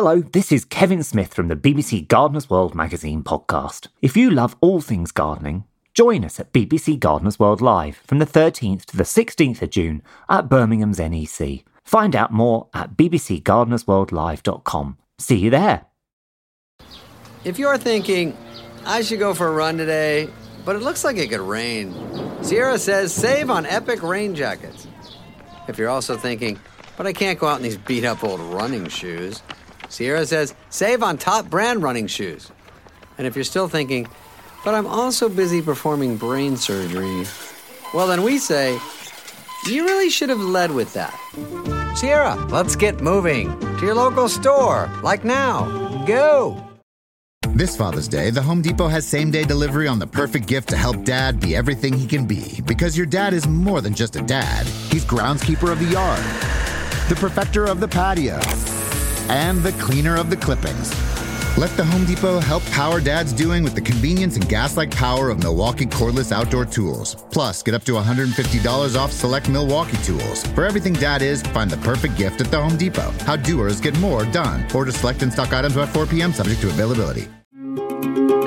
Hello, this is Kevin Smith from the BBC Gardener's World magazine podcast. If you love all things gardening, join us at BBC Gardener's World Live from the 13th to the 16th of June at Birmingham's NEC. Find out more at bbcgardenersworldlive.com. See you there. If you're thinking, I should go for a run today, but it looks like it could rain, Sierra says save on epic rain jackets. If you're also thinking, but I can't go out in these beat up old running shoes, Sierra says save on top brand running shoes. And if you're still thinking, but I'm also busy performing brain surgery, well, then we say, you really should have led with that. Sierra, let's get moving to your local store, like now. Go! This Father's Day, the Home Depot has same day delivery on the perfect gift to help dad be everything he can be. Because your dad is more than just a dad, he's groundskeeper of the yard, the perfecter of the patio and the cleaner of the clippings. Let the Home Depot help power dad's doing with the convenience and gas like power of Milwaukee cordless outdoor tools. Plus, get up to $150 off select Milwaukee tools. For everything dad is, find the perfect gift at the Home Depot. How doers get more done. Order select and stock items by 4 p.m., subject to availability.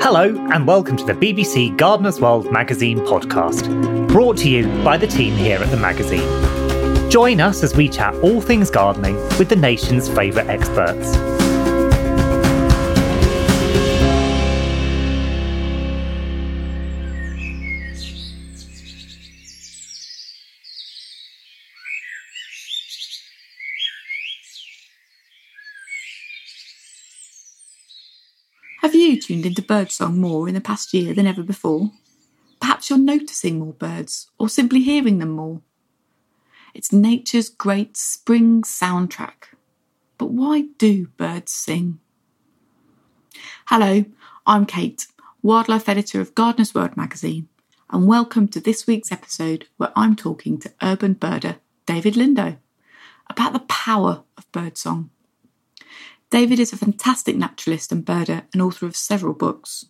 Hello, and welcome to the BBC Gardener's World magazine podcast, brought to you by the team here at the magazine. Join us as we chat all things gardening with the nation's favourite experts. Have you tuned into birdsong more in the past year than ever before? Perhaps you're noticing more birds or simply hearing them more. It's nature's great spring soundtrack. But why do birds sing? Hello, I'm Kate, wildlife editor of Gardener's World magazine, and welcome to this week's episode where I'm talking to urban birder David Lindo about the power of birdsong. David is a fantastic naturalist and birder and author of several books.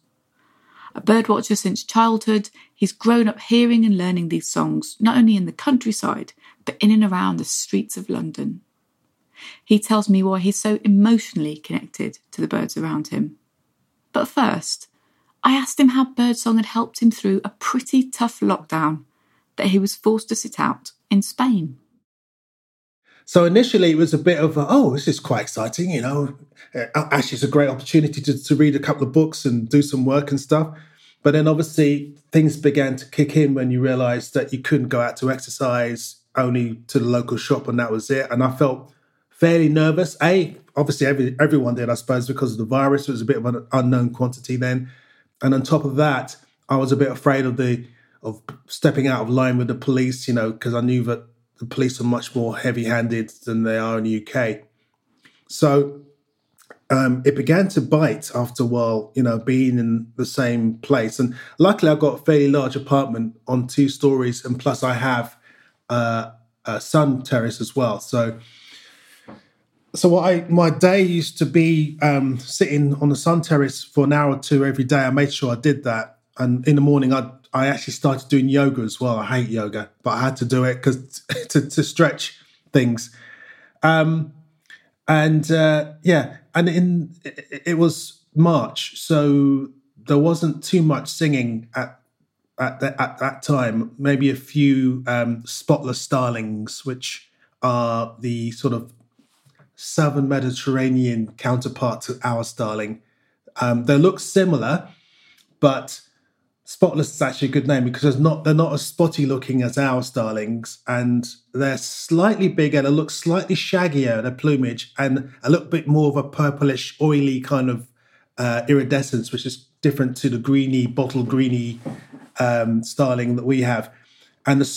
A birdwatcher since childhood, he's grown up hearing and learning these songs, not only in the countryside, but in and around the streets of London. He tells me why he's so emotionally connected to the birds around him. But first, I asked him how birdsong had helped him through a pretty tough lockdown that he was forced to sit out in Spain. So initially, it was a bit of, a, oh, this is quite exciting. You know, uh, actually, it's a great opportunity to, to read a couple of books and do some work and stuff. But then obviously, things began to kick in when you realized that you couldn't go out to exercise only to the local shop, and that was it. And I felt fairly nervous. A, obviously, every, everyone did, I suppose, because of the virus. It was a bit of an unknown quantity then. And on top of that, I was a bit afraid of the of stepping out of line with the police, you know, because I knew that the police are much more heavy-handed than they are in the UK. So um, it began to bite after a while, you know, being in the same place. And luckily, I got a fairly large apartment on two stories, and plus, I have uh, a sun terrace as well. So, so what I my day used to be um, sitting on the sun terrace for an hour or two every day. I made sure I did that, and in the morning, I I actually started doing yoga as well. I hate yoga, but I had to do it because to, to stretch things. Um, and uh, yeah, and in it, it was March, so there wasn't too much singing at at, the, at that time. Maybe a few um, spotless starlings, which are the sort of southern Mediterranean counterpart to our starling. Um, they look similar, but Spotless is actually a good name because they're not they're not as spotty looking as our starlings, and they're slightly bigger. They look slightly shaggier, in their plumage, and a little bit more of a purplish, oily kind of uh, iridescence, which is different to the greeny, bottle greeny um, starling that we have. And the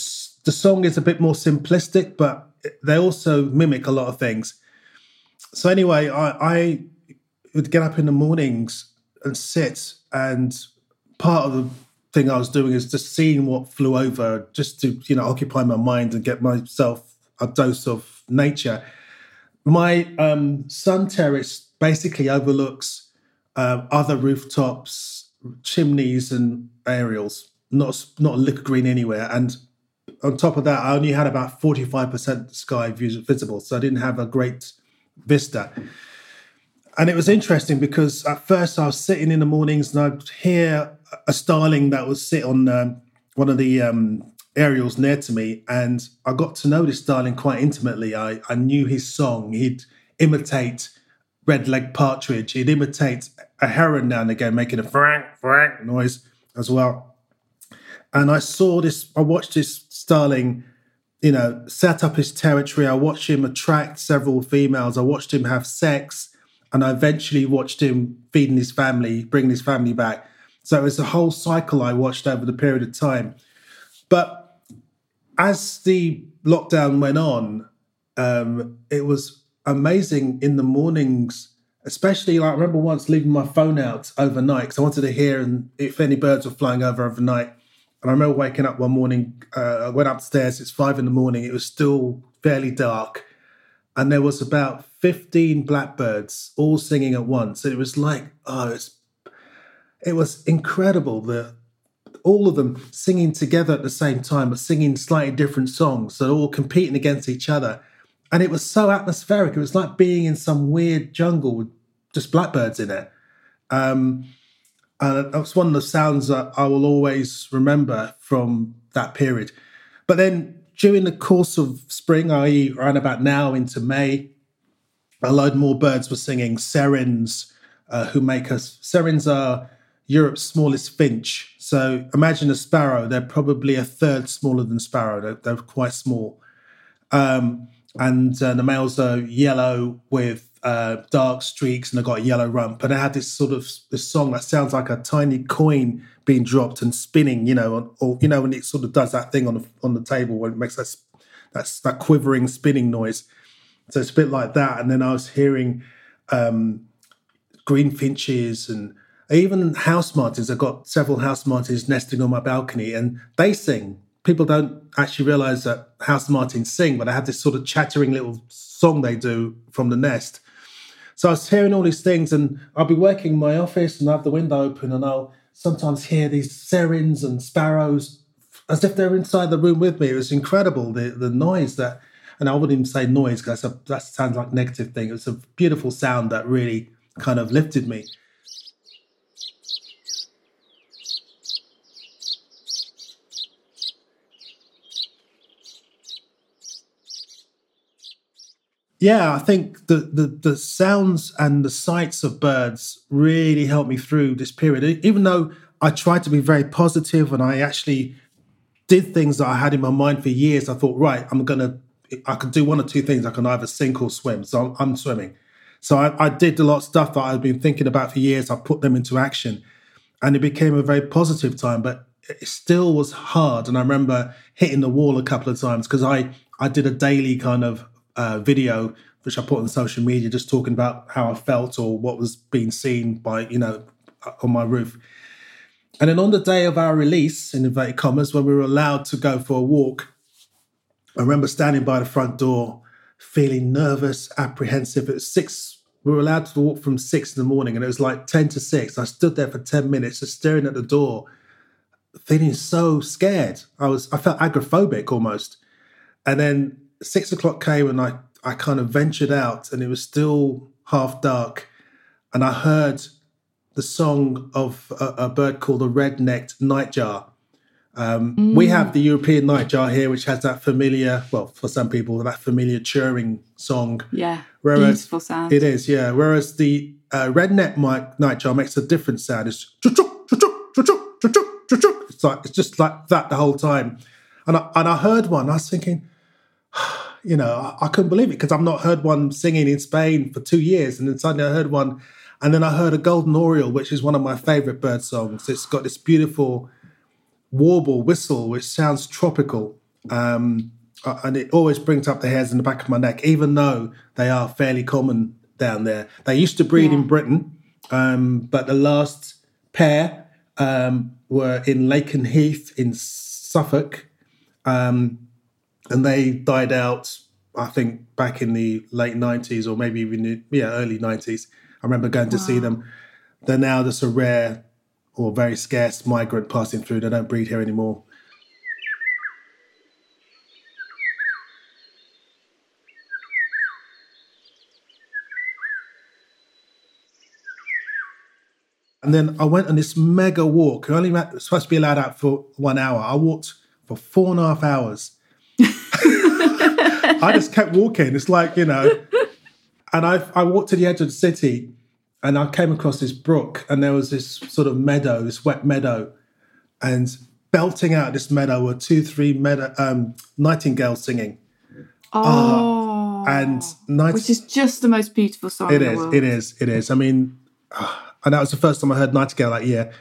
the song is a bit more simplistic, but they also mimic a lot of things. So anyway, I, I would get up in the mornings and sit and part of the thing I was doing is just seeing what flew over, just to you know occupy my mind and get myself a dose of nature. My um, sun terrace basically overlooks uh, other rooftops, chimneys, and aerials. Not not a lick of green anywhere, and on top of that, I only had about forty five percent sky views visible, so I didn't have a great vista. And it was interesting because at first I was sitting in the mornings and I'd hear a starling that would sit on um, one of the um, aerials near to me. And I got to know this starling quite intimately. I, I knew his song. He'd imitate red leg partridge. He'd imitate a heron now and again, making a frank, frank noise as well. And I saw this, I watched this starling, you know, set up his territory. I watched him attract several females. I watched him have sex. And I eventually watched him feeding his family, bringing his family back. So it was a whole cycle I watched over the period of time. But as the lockdown went on, um, it was amazing in the mornings, especially like I remember once leaving my phone out overnight because I wanted to hear and if any birds were flying over overnight. And I remember waking up one morning, uh, I went upstairs, it's five in the morning, it was still fairly dark. And there was about 15 blackbirds all singing at once. It was like, oh, it's, it was incredible. The all of them singing together at the same time, but singing slightly different songs. So all competing against each other and it was so atmospheric. It was like being in some weird jungle with just blackbirds in it. Um, and that's one of the sounds that I will always remember from that period. But then during the course of spring, i.e., around about now into May, a load more birds were singing Serins, uh, who make us. Serins are Europe's smallest finch. So imagine a sparrow. They're probably a third smaller than sparrow. They're, they're quite small. Um, and uh, the males are yellow with uh, dark streaks and they've got a yellow rump. And they had this sort of this song that sounds like a tiny coin being dropped and spinning, you know, or you know when it sort of does that thing on the on the table when it makes that that quivering spinning noise. So it's a bit like that. And then I was hearing um, green finches and even house martins. I've got several house martins nesting on my balcony, and they sing people don't actually realize that house martins sing, but they have this sort of chattering little song they do from the nest. So I was hearing all these things, and I'll be working in my office and I have the window open, and I'll sometimes hear these serins and sparrows as if they're inside the room with me. It was incredible the the noise that, and I wouldn't even say noise because that sounds like negative thing. It was a beautiful sound that really kind of lifted me. Yeah, I think the, the, the sounds and the sights of birds really helped me through this period. Even though I tried to be very positive and I actually did things that I had in my mind for years, I thought, right, I'm gonna, I could do one or two things. I can either sink or swim. So I'm, I'm swimming. So I, I, did a lot of stuff that I've been thinking about for years. I put them into action, and it became a very positive time. But it still was hard, and I remember hitting the wall a couple of times because I I did a daily kind of uh, video which I put on social media, just talking about how I felt or what was being seen by you know on my roof. And then on the day of our release, in inverted commas, when we were allowed to go for a walk, I remember standing by the front door, feeling nervous, apprehensive. It was six. We were allowed to walk from six in the morning, and it was like ten to six. I stood there for ten minutes, just staring at the door, feeling so scared. I was. I felt agoraphobic almost. And then six o'clock came and I, I kind of ventured out and it was still half dark. And I heard the song of a, a bird called a red necked nightjar. Um, mm. We have the European nightjar here, which has that familiar, well, for some people, that familiar churring song. Yeah, whereas, beautiful sound. It is, yeah. Whereas the uh, redneck nightjar makes a different sound. It's it's like it's just like that the whole time. And I, and I heard one. I was thinking, you know, I, couldn't believe it because I've not heard one singing in Spain for two years, and then suddenly I heard one, and then I heard a golden oriole, which is one of my favorite bird songs. It's got this beautiful warble whistle, which sounds tropical. Um, and it always brings up the hairs in the back of my neck, even though they are fairly common down there. They used to breed yeah. in Britain, um, but the last pair um, were in Lakenheath in Suffolk. Um, and they died out. I think back in the late nineties or maybe even the, yeah early nineties. I remember going to wow. see them. They're now just a rare or very scarce migrant passing through. They don't breed here anymore. And then I went on this mega walk. I only supposed to be allowed out for one hour. I walked for four and a half hours. I just kept walking. It's like, you know, and I, I walked to the edge of the city and I came across this brook and there was this sort of meadow, this wet meadow. And belting out this meadow were two, three meadow, um, nightingales singing. Oh, uh, and night- which is just the most beautiful song. It is, it is, it is. I mean, and that was the first time I heard Nightingale that year.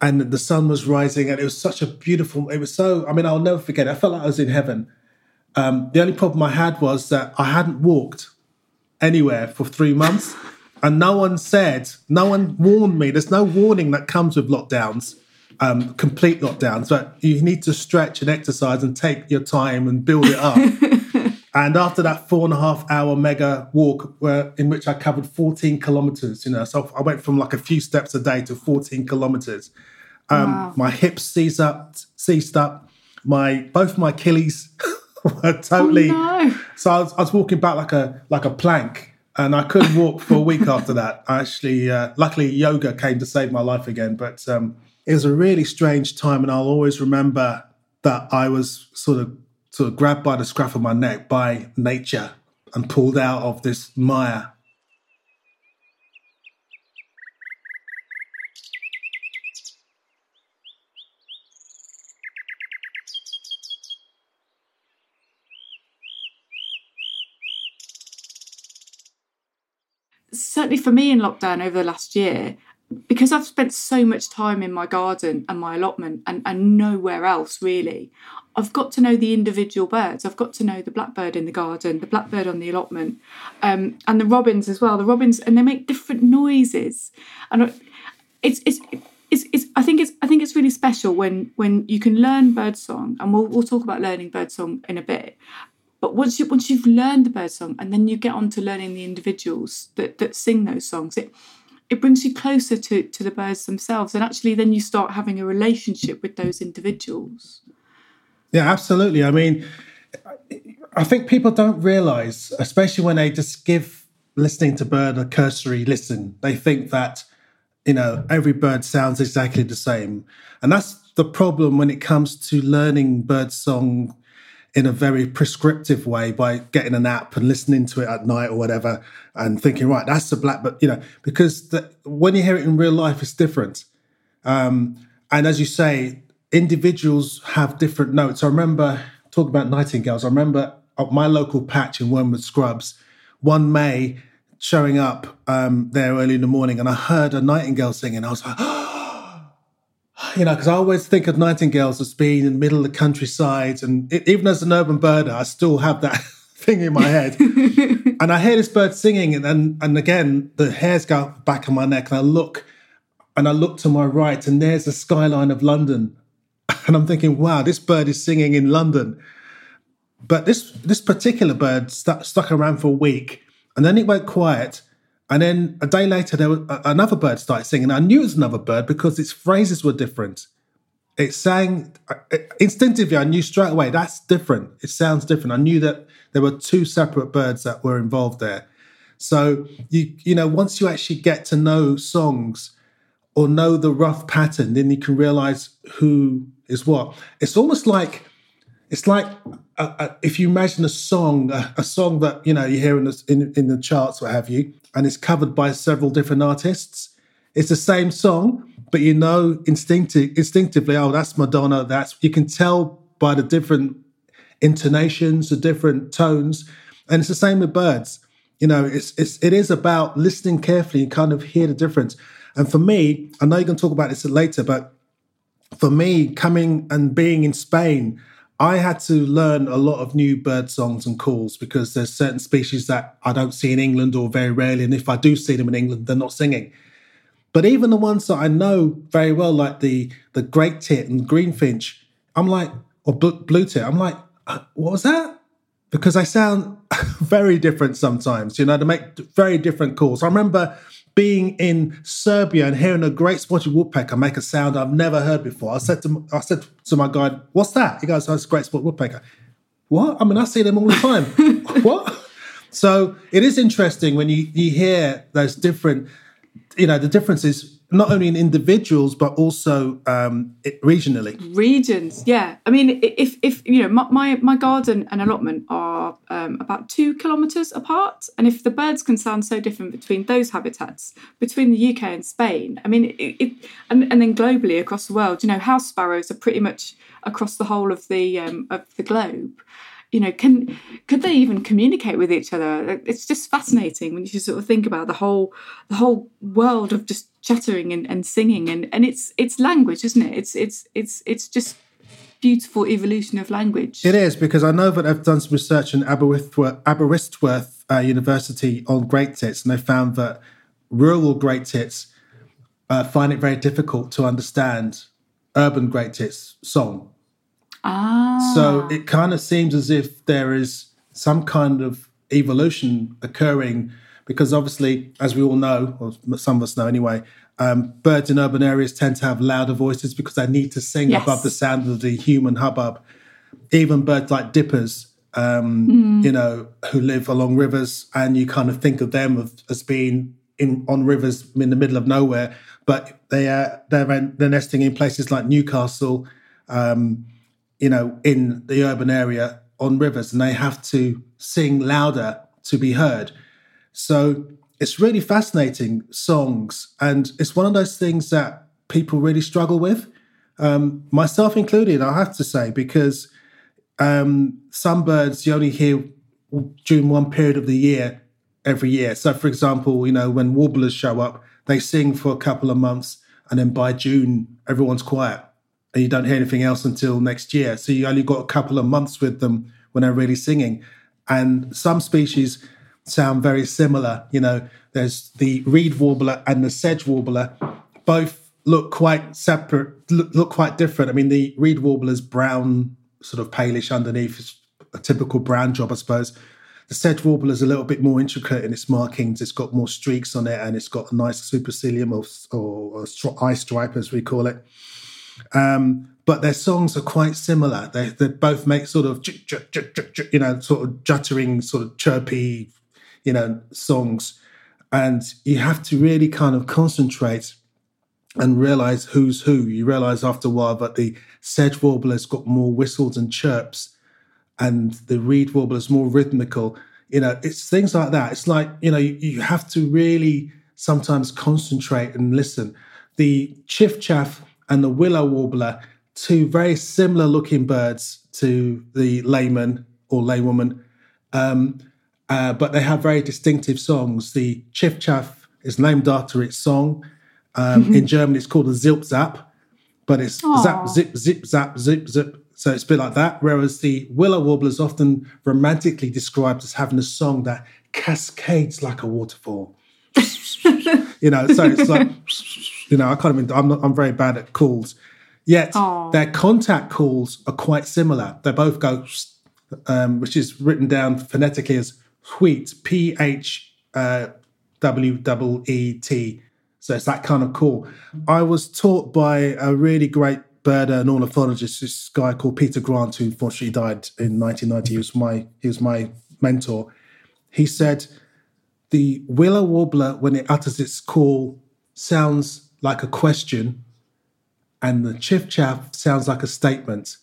And the sun was rising, and it was such a beautiful. It was so. I mean, I'll never forget. It. I felt like I was in heaven. Um, the only problem I had was that I hadn't walked anywhere for three months, and no one said, no one warned me. There's no warning that comes with lockdowns, um, complete lockdowns. But you need to stretch and exercise and take your time and build it up. And after that four and a half hour mega walk, where in which I covered 14 kilometers, you know, so I went from like a few steps a day to 14 kilometers. Um, My hips seized up, seized up. My both my Achilles totally. Oh, no. So I was, I was walking back like a like a plank, and I couldn't walk for a week after that. I actually, uh, luckily, yoga came to save my life again. But um, it was a really strange time, and I'll always remember that I was sort of sort of grabbed by the scruff of my neck by nature and pulled out of this mire. Certainly for me in lockdown over the last year, because I've spent so much time in my garden and my allotment and, and nowhere else really, I've got to know the individual birds. I've got to know the blackbird in the garden, the blackbird on the allotment, um, and the robins as well. The robins, and they make different noises, and it's it's. It's, it's, I think it's I think it's really special when when you can learn birdsong, and we'll we'll talk about learning birdsong in a bit. But once you once you've learned the birdsong, and then you get on to learning the individuals that that sing those songs, it it brings you closer to to the birds themselves, and actually then you start having a relationship with those individuals. Yeah, absolutely. I mean, I think people don't realize, especially when they just give listening to bird a cursory listen, they think that, you know, every bird sounds exactly the same. And that's the problem when it comes to learning bird song in a very prescriptive way by getting an app and listening to it at night or whatever and thinking, right, that's the black, but you know, because the, when you hear it in real life, it's different. Um, and as you say, individuals have different notes. I remember talking about nightingales. I remember at my local patch in Wormwood Scrubs, one May showing up um, there early in the morning, and I heard a nightingale singing. I was like, you know, because I always think of nightingales as being in the middle of the countryside, and it, even as an urban birder, I still have that thing in my head. and I hear this bird singing, and, and and again, the hairs go up the back of my neck, and I look, and I look to my right, and there's the skyline of London, and I'm thinking, wow, this bird is singing in London. But this this particular bird stu- stuck around for a week, and then it went quiet. And then a day later, there was a- another bird started singing. I knew it was another bird because its phrases were different. It sang instinctively. I knew straight away that's different. It sounds different. I knew that there were two separate birds that were involved there. So you you know once you actually get to know songs or know the rough pattern, then you can realize who is what. It's almost like it's like uh, uh, if you imagine a song, a, a song that you know you hear in the in, in the charts, what have you, and it's covered by several different artists. It's the same song, but you know instinctive, instinctively, oh, that's Madonna. That's you can tell by the different intonations, the different tones, and it's the same with birds. You know, it's it's it is about listening carefully and kind of hear the difference. And for me, I know you're going to talk about this later, but for me, coming and being in Spain, I had to learn a lot of new bird songs and calls because there's certain species that I don't see in England or very rarely, and if I do see them in England, they're not singing. But even the ones that I know very well, like the the great tit and greenfinch, I'm like, or blue, tit, I'm like, uh, what was that? Because I sound very different sometimes. You know, to make very different calls. I remember being in Serbia and hearing a great spotted woodpecker make a sound I've never heard before. I said to I said to my guide, "What's that?" He goes, "Oh, it's a great spotted woodpecker." What? I mean, I see them all the time. what? So it is interesting when you you hear those different you know, the difference is not only in individuals but also um, regionally. Regions, yeah. I mean, if if you know, my my, my garden and allotment are um, about two kilometres apart, and if the birds can sound so different between those habitats, between the UK and Spain, I mean, it, it and and then globally across the world, you know, house sparrows are pretty much across the whole of the um, of the globe you know can could they even communicate with each other? It's just fascinating when you sort of think about the whole the whole world of just chattering and, and singing. And and it's it's language isn't it? It's it's it's it's just beautiful evolution of language. It is because i know that i've done some research in aberystwyth, aberystwyth uh, university on great tits and they found that rural great tits uh, find it very difficult to understand urban great tits song Ah. So it kind of seems as if there is some kind of evolution occurring because obviously, as we all know, or some of us know anyway, um, birds in urban areas tend to have louder voices because they need to sing yes. above the sound of the human hubbub. Even birds like dippers, um, mm. you know, who live along rivers, and you kind of think of them as, as being in on rivers in the middle of nowhere, but they are they're, they're nesting in places like Newcastle. Um, you know, in the urban area on rivers, and they have to sing louder to be heard. So it's really fascinating songs, and it's one of those things that people really struggle with, um, myself included. I have to say because um, some birds you only hear during one period of the year every year. So, for example, you know when warblers show up, they sing for a couple of months, and then by June everyone's quiet and you don't hear anything else until next year. So you only got a couple of months with them when they're really singing. And some species sound very similar. You know, there's the reed warbler and the sedge warbler. Both look quite separate, look, look quite different. I mean, the reed warbler's brown, sort of palish underneath, a typical brown job, I suppose. The sedge warbler is a little bit more intricate in its markings. It's got more streaks on it, and it's got a nice supercilium or, or, or eye stripe, as we call it. Um, but their songs are quite similar. They they both make sort of you know sort of juttering, sort of chirpy, you know songs, and you have to really kind of concentrate and realize who's who. You realize after a while that the sedge warbler's got more whistles and chirps, and the reed warbler's more rhythmical. You know, it's things like that. It's like you know you, you have to really sometimes concentrate and listen. The chiff chaff and the willow warbler, two very similar looking birds to the layman or laywoman, um, uh, but they have very distinctive songs. The chiff chaff is named after its song. Um, mm-hmm. In German, it's called a zilp zap, but it's Aww. zap, zip, zip, zap, zip, zip. So it's a bit like that. Whereas the willow warbler is often romantically described as having a song that cascades like a waterfall. you know, so it's like you know, I can't even. I'm not, I'm very bad at calls. Yet Aww. their contact calls are quite similar. They both go, um, which is written down phonetically as wheat, P H uh, W W E T. So it's that kind of call. I was taught by a really great bird and ornithologist, this guy called Peter Grant, who unfortunately died in 1990. He was my he was my mentor. He said the willow warbler, when it utters its call, sounds like a question and the chiff chaff sounds like a statement.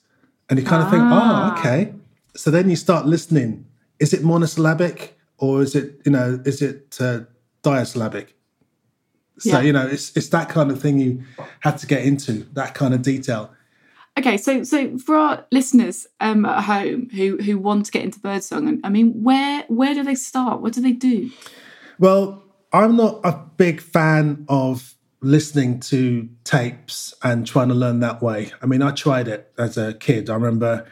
And you kind of think, oh, ah. okay. So then you start listening. Is it monosyllabic or is it, you know, is it uh, disyllabic? So, yeah. you know, it's it's that kind of thing you have to get into, that kind of detail. Okay, so so for our listeners um, at home who who want to get into birdsong, I mean, where where do they start? What do they do? Well, I'm not a big fan of listening to tapes and trying to learn that way. I mean, I tried it as a kid. I remember,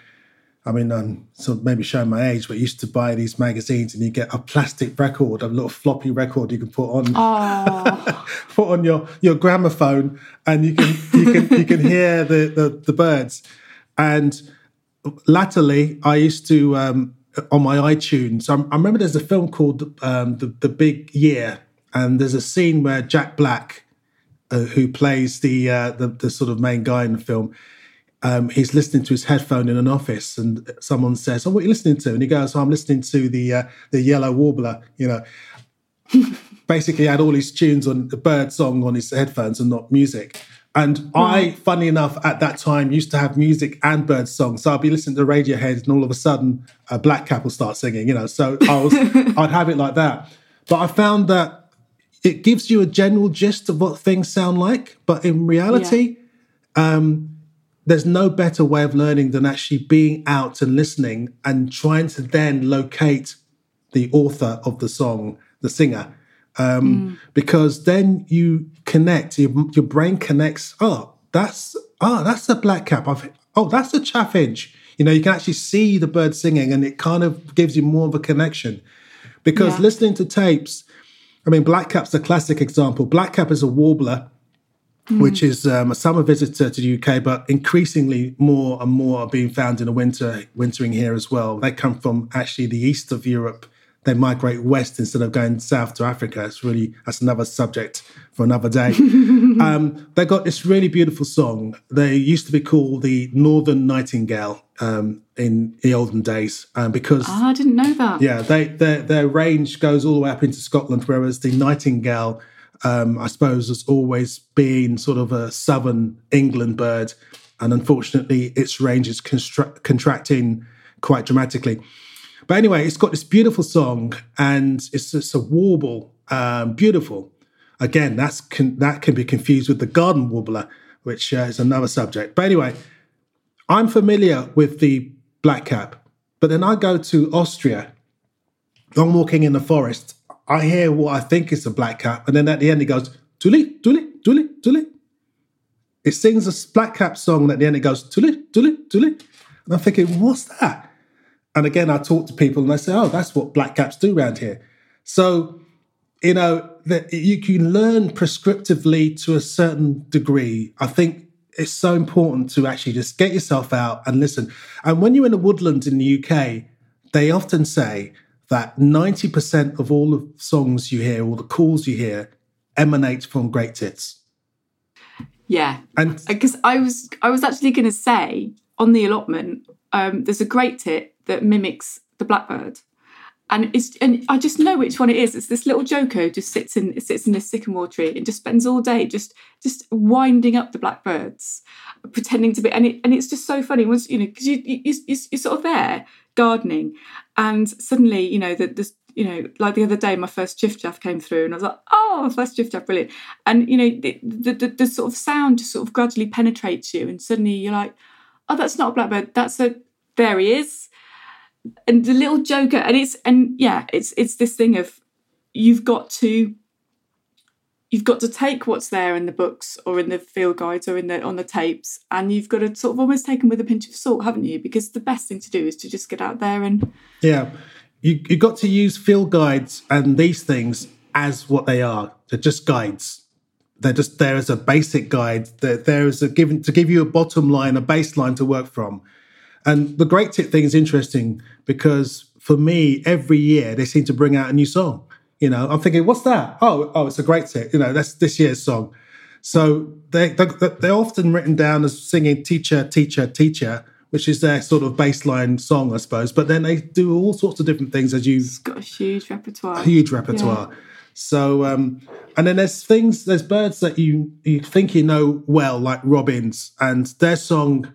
I mean, I'm sort of maybe showing my age, but I used to buy these magazines and you get a plastic record, a little floppy record you can put on put on your your gramophone and you can you can you can hear the the, the birds. And latterly, I used to um, on my iTunes. I, I remember there's a film called um, the the Big Year, and there's a scene where Jack Black uh, who plays the, uh, the, the sort of main guy in the film. Um, he's listening to his headphone in an office, and someone says, "Oh, what are you listening to?" And he goes, oh, "I'm listening to the uh, the yellow warbler." You know, basically had all his tunes on the bird song on his headphones and not music. And I, funny enough, at that time used to have music and bird song. So I'd be listening to Radiohead, and all of a sudden, a Black Cap will start singing. You know, so I was, I'd have it like that. But I found that it gives you a general gist of what things sound like, but in reality, um, there's no better way of learning than actually being out and listening and trying to then locate the author of the song, the singer um, because then you connect. Your, your brain connects. Oh, that's oh, that's the black cap. I've, oh, that's the chaffinch. You know, you can actually see the bird singing, and it kind of gives you more of a connection. Because Yeah. listening to tapes, I mean, blackcap's a classic example. Blackcap is a warbler, which is um, a summer visitor to the UK, but increasingly more and more are being found in the winter, wintering here as well. They come from actually the east of Europe. They migrate west instead of going south to Africa. It's really that's another subject for another day. um, they got this really beautiful song. They used to be called the Northern Nightingale um, in the olden days um, because Ah, I didn't know that. yeah, they their their range goes all the way up into Scotland, whereas the nightingale, um, I suppose, has always been sort of a southern England bird, and unfortunately, its range is constru- contracting quite dramatically. But anyway, it's got this beautiful song, and it's it's a warble, um, beautiful. Again, that's can, that can be confused with the garden warbler, which uh, is another subject. But anyway, I'm familiar with the blackcap, but then I go to Austria. I'm walking in the forest. I hear what I think is a blackcap, and then at the end it goes tuli tuli tuli tuli. It sings a blackcap song, and at the end it goes tuli tuli tuli. And I'm thinking, what's that? And again, I talk to people, and they say, oh, that's what blackcaps do around here. So you know that you can learn prescriptively to a certain degree. I think it's so important to actually just get yourself out and listen. And when you're in a woodland in the UK, they often say that 90% of all the songs you hear, all the calls you hear, emanate from great tits. Yeah. And Because I was I was actually going to say on the allotment, um, there's a great tit that mimics the blackbird, and it's and I just know which one it is. It's this little joker who just sits in sits in this sycamore tree and just spends all day just just winding up the blackbirds, pretending to be and it and it's just so funny once you know because you, you you you're sort of there gardening, and suddenly you know that this you know, like the other day, my first chiff chaff came through, and I was like, "Oh, first chiff chaff, brilliant!" And you know, the, the the the sort of sound just sort of gradually penetrates you, and suddenly you're like, "Oh, that's not a blackbird. That's a there he is." And the little joker, and it's and yeah, it's it's this thing of you've got to you've got to take what's there in the books or in the field guides or in the on the tapes, and you've got to sort of almost take them with a pinch of salt, haven't you? Because the best thing to do is to just get out there and yeah, you you got to use field guides and these things as what they are. They're just guides. They're just there as a basic guide. They're there as a given to give you a bottom line, a baseline to work from. And the Great Tit thing is interesting because for me, every year they seem to bring out a new song. You know, I'm thinking, what's that? Oh, oh, it's a Great Tit. You know, that's this year's song. So they, they they're often written down as singing teacher, teacher, teacher, which is their sort of baseline song, I suppose. But then they do all sorts of different things as you it's got a huge repertoire. huge repertoire. So, um, and then there's things, there's birds that you you think you know well, like robins, and their song,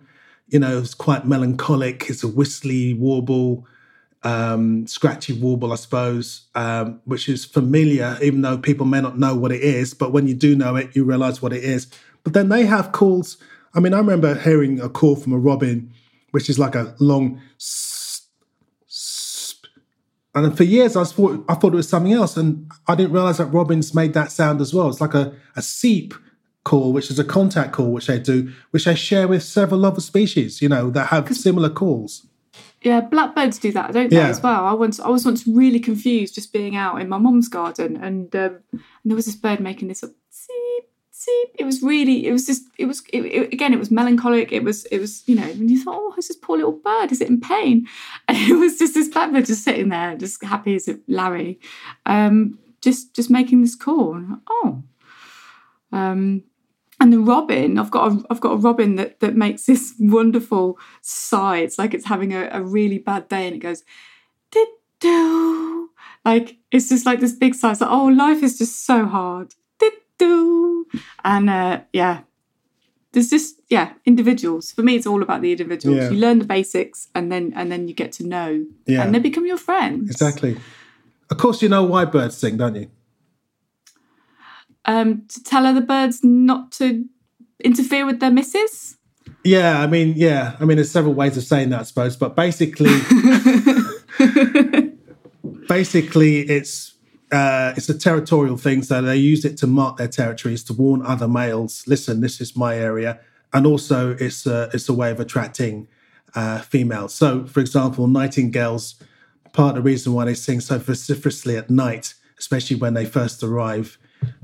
you know, it's quite melancholic. It's a whistly warble, um, scratchy warble, I suppose, um, which is familiar, even though people may not know what it is. But when you do know it, you realize what it is. But then they have calls. I mean, I remember hearing a call from a robin, which is like a long and for years, I thought I thought it was something else, and I didn't realize that robins made that sound as well. It's like a a seep call, which is a contact call, which they do, which they share with several other species, you know, that have similar calls. Yeah, blackbirds do that, don't they, Yeah. as well? I once I was once really confused just being out in my mum's garden and um, and there was this bird making this up seep seep. It was really it was just it was it, it- again it was melancholic. It was it was you know and you thought oh who's this poor little bird? Is it in pain? And it was just this blackbird just sitting there, just happy as a Larry, um, just just making this call. And I'm like, oh. Um, and the robin, I've got a, I've got a robin that that makes this wonderful sigh. It's like it's having a, a really bad day, and it goes, "Did do, Like it's just like this big sigh. It's like, oh, life is just so hard. Do and uh, yeah, there's just yeah individuals. For me, it's all about the individuals. Yeah. You learn the basics, and then and then you get to know, Yeah. and they become your friends. Exactly. Of course, you know why birds sing, don't you? Um, to tell other birds not to interfere with their misses. Yeah, I mean, yeah, I mean, there's several ways of saying that, I suppose, but basically, basically, it's uh, it's a territorial thing. So they use it to mark their territories to warn other males. Listen, this is my area, and also it's a it's a way of attracting uh, females. So, for example, nightingales. Part of the reason why they sing so vociferously at night, especially when they first arrive,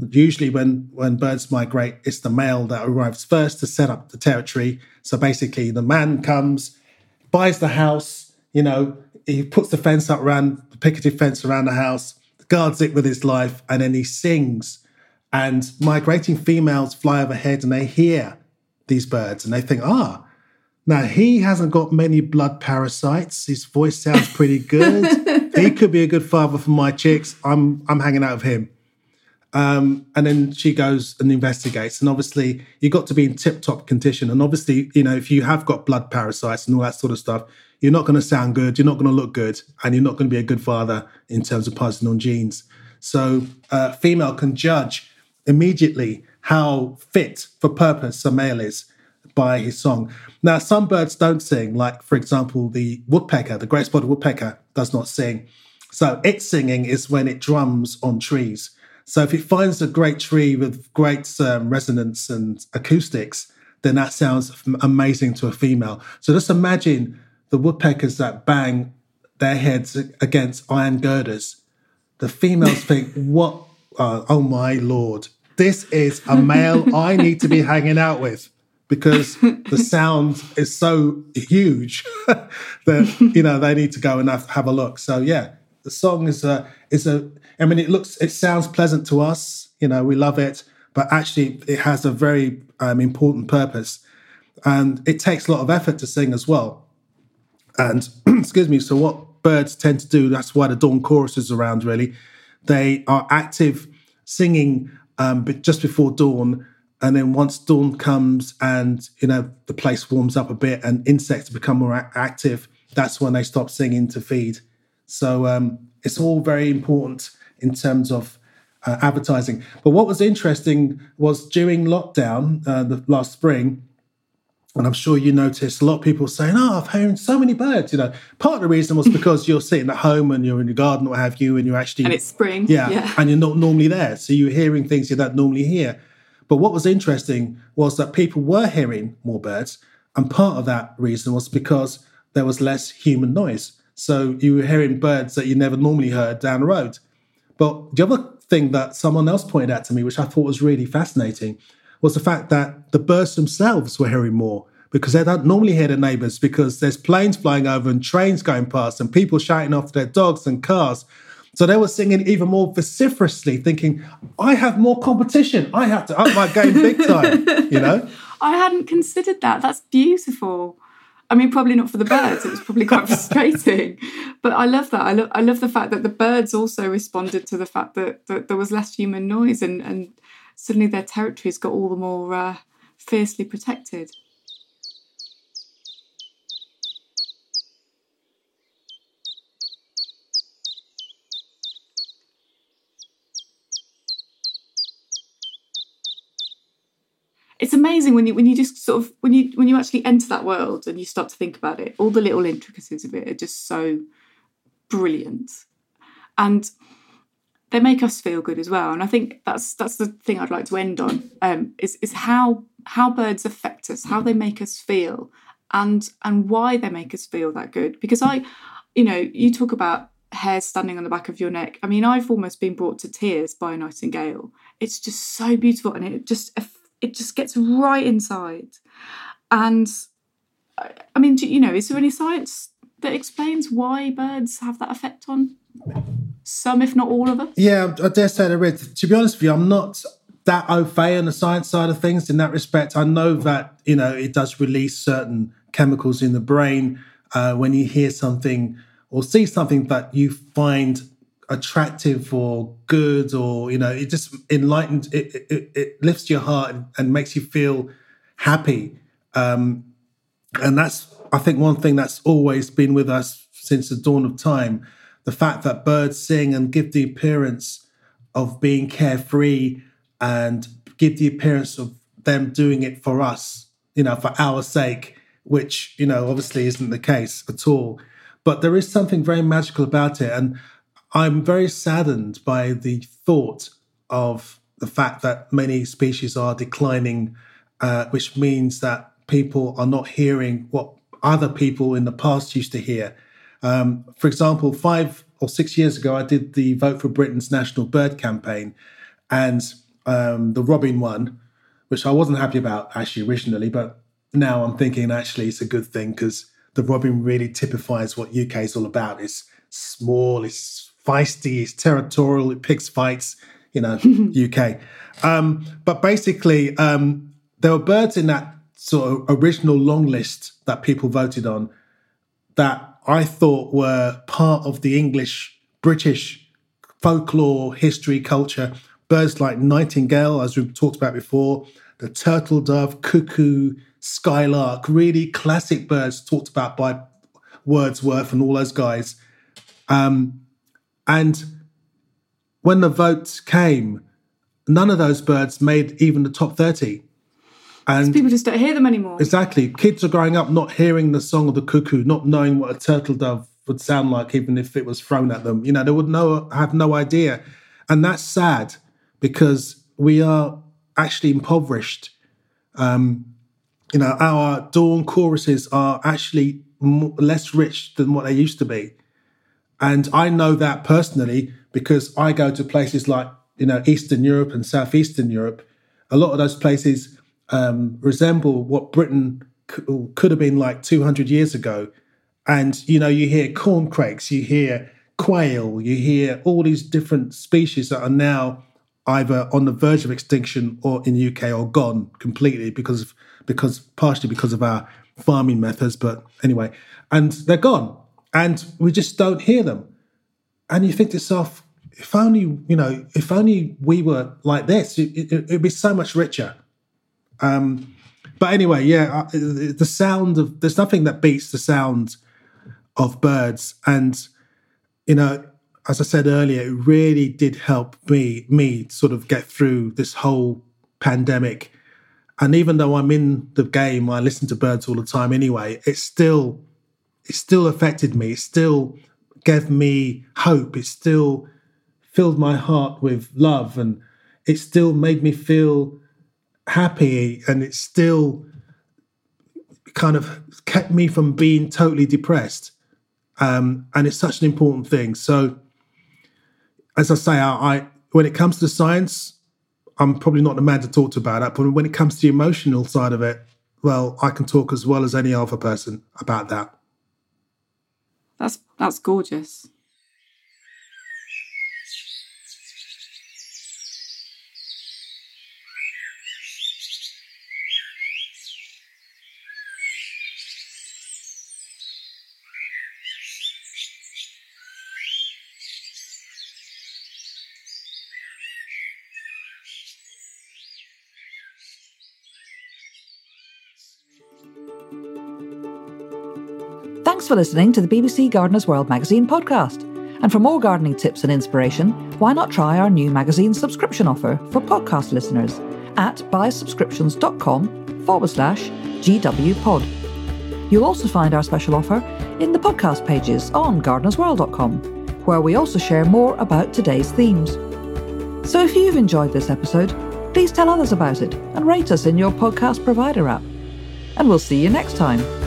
usually when when birds migrate it's the male that arrives first to set up the territory. So basically the man comes buys the house you know he puts the fence up around the picketed fence around the house guards it with his life and then he sings. And migrating females fly overhead and they hear these birds and they think ah now he hasn't got many blood parasites. His voice sounds pretty good. He could be a good father for my chicks. I'm i'm hanging out with him um, and then she goes and investigates. And obviously, you've got to be in tip top condition. And obviously, you know, if you have got blood parasites and all that sort of stuff, you're not going to sound good, you're not going to look good, and you're not going to be a good father in terms of passing on genes. So, uh, female can judge immediately how fit for purpose a male is by his song. Now, some birds don't sing, like, for example, the woodpecker, the great spotted woodpecker, does not sing. So, its singing is when it drums on trees. So if it finds a great tree with great um, resonance and acoustics, then that sounds amazing to a female. So just imagine the woodpeckers that bang their heads against iron girders. The females think, "What? Uh, oh my lord! This is a male I need to be hanging out with." Because the sound is so huge that you know they need to go and have, have a look. So yeah, the song is a is a I mean it looks it sounds pleasant to us, you know, we love it, but actually it has a very um, important purpose. And it takes a lot of effort to sing as well. And excuse me, so what birds tend to do, that's why the dawn chorus is around really. They are active singing um, but just before dawn. And then once dawn comes and, you know, the place warms up a bit and insects become more active, that's when they stop singing to feed. So um, it's all very important in terms of uh, advertising. But what was interesting was during lockdown uh, the last spring, and I'm sure you noticed a lot of people saying, "Oh, I've heard so many birds." You know, part of the reason was because you're sitting at home and you're in your garden, or what have you, and you're actually And it's spring. yeah, Yeah. and you're not normally there, so you're hearing things you don't normally hear. But what was interesting was that people were hearing more birds, and part of that reason was because there was less human noise. So you were hearing birds that you never normally heard down the road. But the other thing that someone else pointed out to me, which I thought was really fascinating, was the fact that the birds themselves were hearing more because they don't normally hear the neighbors because there's planes flying over and trains going past and people shouting after their dogs and cars. So they were singing even more vociferously, thinking, I have more competition. I have to up my game big time, you know? I hadn't considered that. That's beautiful. I mean, probably not for the birds. It was probably quite frustrating, but I love that. I love I love the fact that the birds also responded to the fact that, that there was less human noise, and and suddenly their territories got all the more uh, fiercely protected. It's amazing when you when you just sort of when you when you actually enter that world and you start to think about it all the little intricacies of it are just so brilliant. And they make us feel good as well. And i think that's that's the thing i'd like to end on um, is is how how birds affect us how they make us feel and and why they make us feel that good. Because i you know you talk about hairs standing on the back of your neck. I mean i've almost been brought to tears by a nightingale. It's just so beautiful and it just it just gets right inside. And I mean, do, you know, is there any science that explains why birds have that effect on some, if not all of us? Yeah, I dare say there is. To be honest with you, I'm not that au fait on the science side of things in that respect. I know that, you know, it does release certain chemicals in the brain uh, when you hear something or see something that you find attractive or good or you know it just enlightens it it, it lifts your heart and, and makes you feel happy. Um and that's i think one thing that's always been with us since the dawn of time the fact that birds sing and give the appearance of being carefree and give the appearance of them doing it for us you know for our sake which you know obviously isn't the case at all. But there is something very magical about it. And I'm very saddened by the thought of the fact that many species are declining, uh, which means that people are not hearing what other people in the past used to hear. Um, for example, five or six years ago, I did the Vote for Britain's National Bird campaign, and um, the robin one, which I wasn't happy about actually originally, but now I'm thinking actually it's a good thing because the robin really typifies what UK is all about. It's small, it's feisty, it's territorial, it picks fights, you know, UK. Um, but basically, um, there were birds in that sort of original long list that people voted on that I thought were part of the English, British folklore, history, culture. Birds like nightingale, as we've talked about before, the turtle dove, cuckoo, skylark, really classic birds talked about by Wordsworth and all those guys. Um, and when the vote came, none of those birds made even the top 30. And people just don't hear them anymore. Exactly. Kids are growing up not hearing the song of the cuckoo, not knowing what a turtle dove would sound like, even if it was thrown at them. You know, they would know have no idea. And that's sad because we are actually impoverished. Um, you know, our dawn choruses are actually less rich than what they used to be. And I know that personally because I go to places like, you know, Eastern Europe and Southeastern Europe. A lot of those places um, resemble what Britain c- could have been like 200 years ago. And, you know, you hear corncrakes, you hear quail, you hear all these different species that are now either on the verge of extinction or in the UK or gone completely because of, because partially because of our farming methods. But anyway, and they're gone and we just don't hear them. And you think to yourself, if only you know, if only we were like this, it, would it, be so much richer. Um, but anyway, yeah, the sound of there's nothing that beats the sound of birds, and you know, as I said earlier, it really did help me me sort of get through this whole pandemic. And even though I'm in the game, I listen to birds all the time anyway. It's still it still affected me. It still gave me hope. It still filled my heart with love and it still made me feel happy and it still kind of kept me from being totally depressed. Um, and it's such an important thing. So, as I say, I, I when it comes to science, I'm probably not the man to talk to about that. But when it comes to the emotional side of it, well, I can talk as well as any other person about that. That's gorgeous. Thanks for listening to the BBC Gardener's World magazine podcast. And for more gardening tips and inspiration, why not try our new magazine subscription offer for podcast listeners at buysubscriptions.com forward slash GWPod. You'll also find our special offer in the podcast pages on gardenersworld.com, where we also share more about today's themes. So if you've enjoyed this episode, please tell others about it and rate us in your podcast provider app. And we'll see you next time.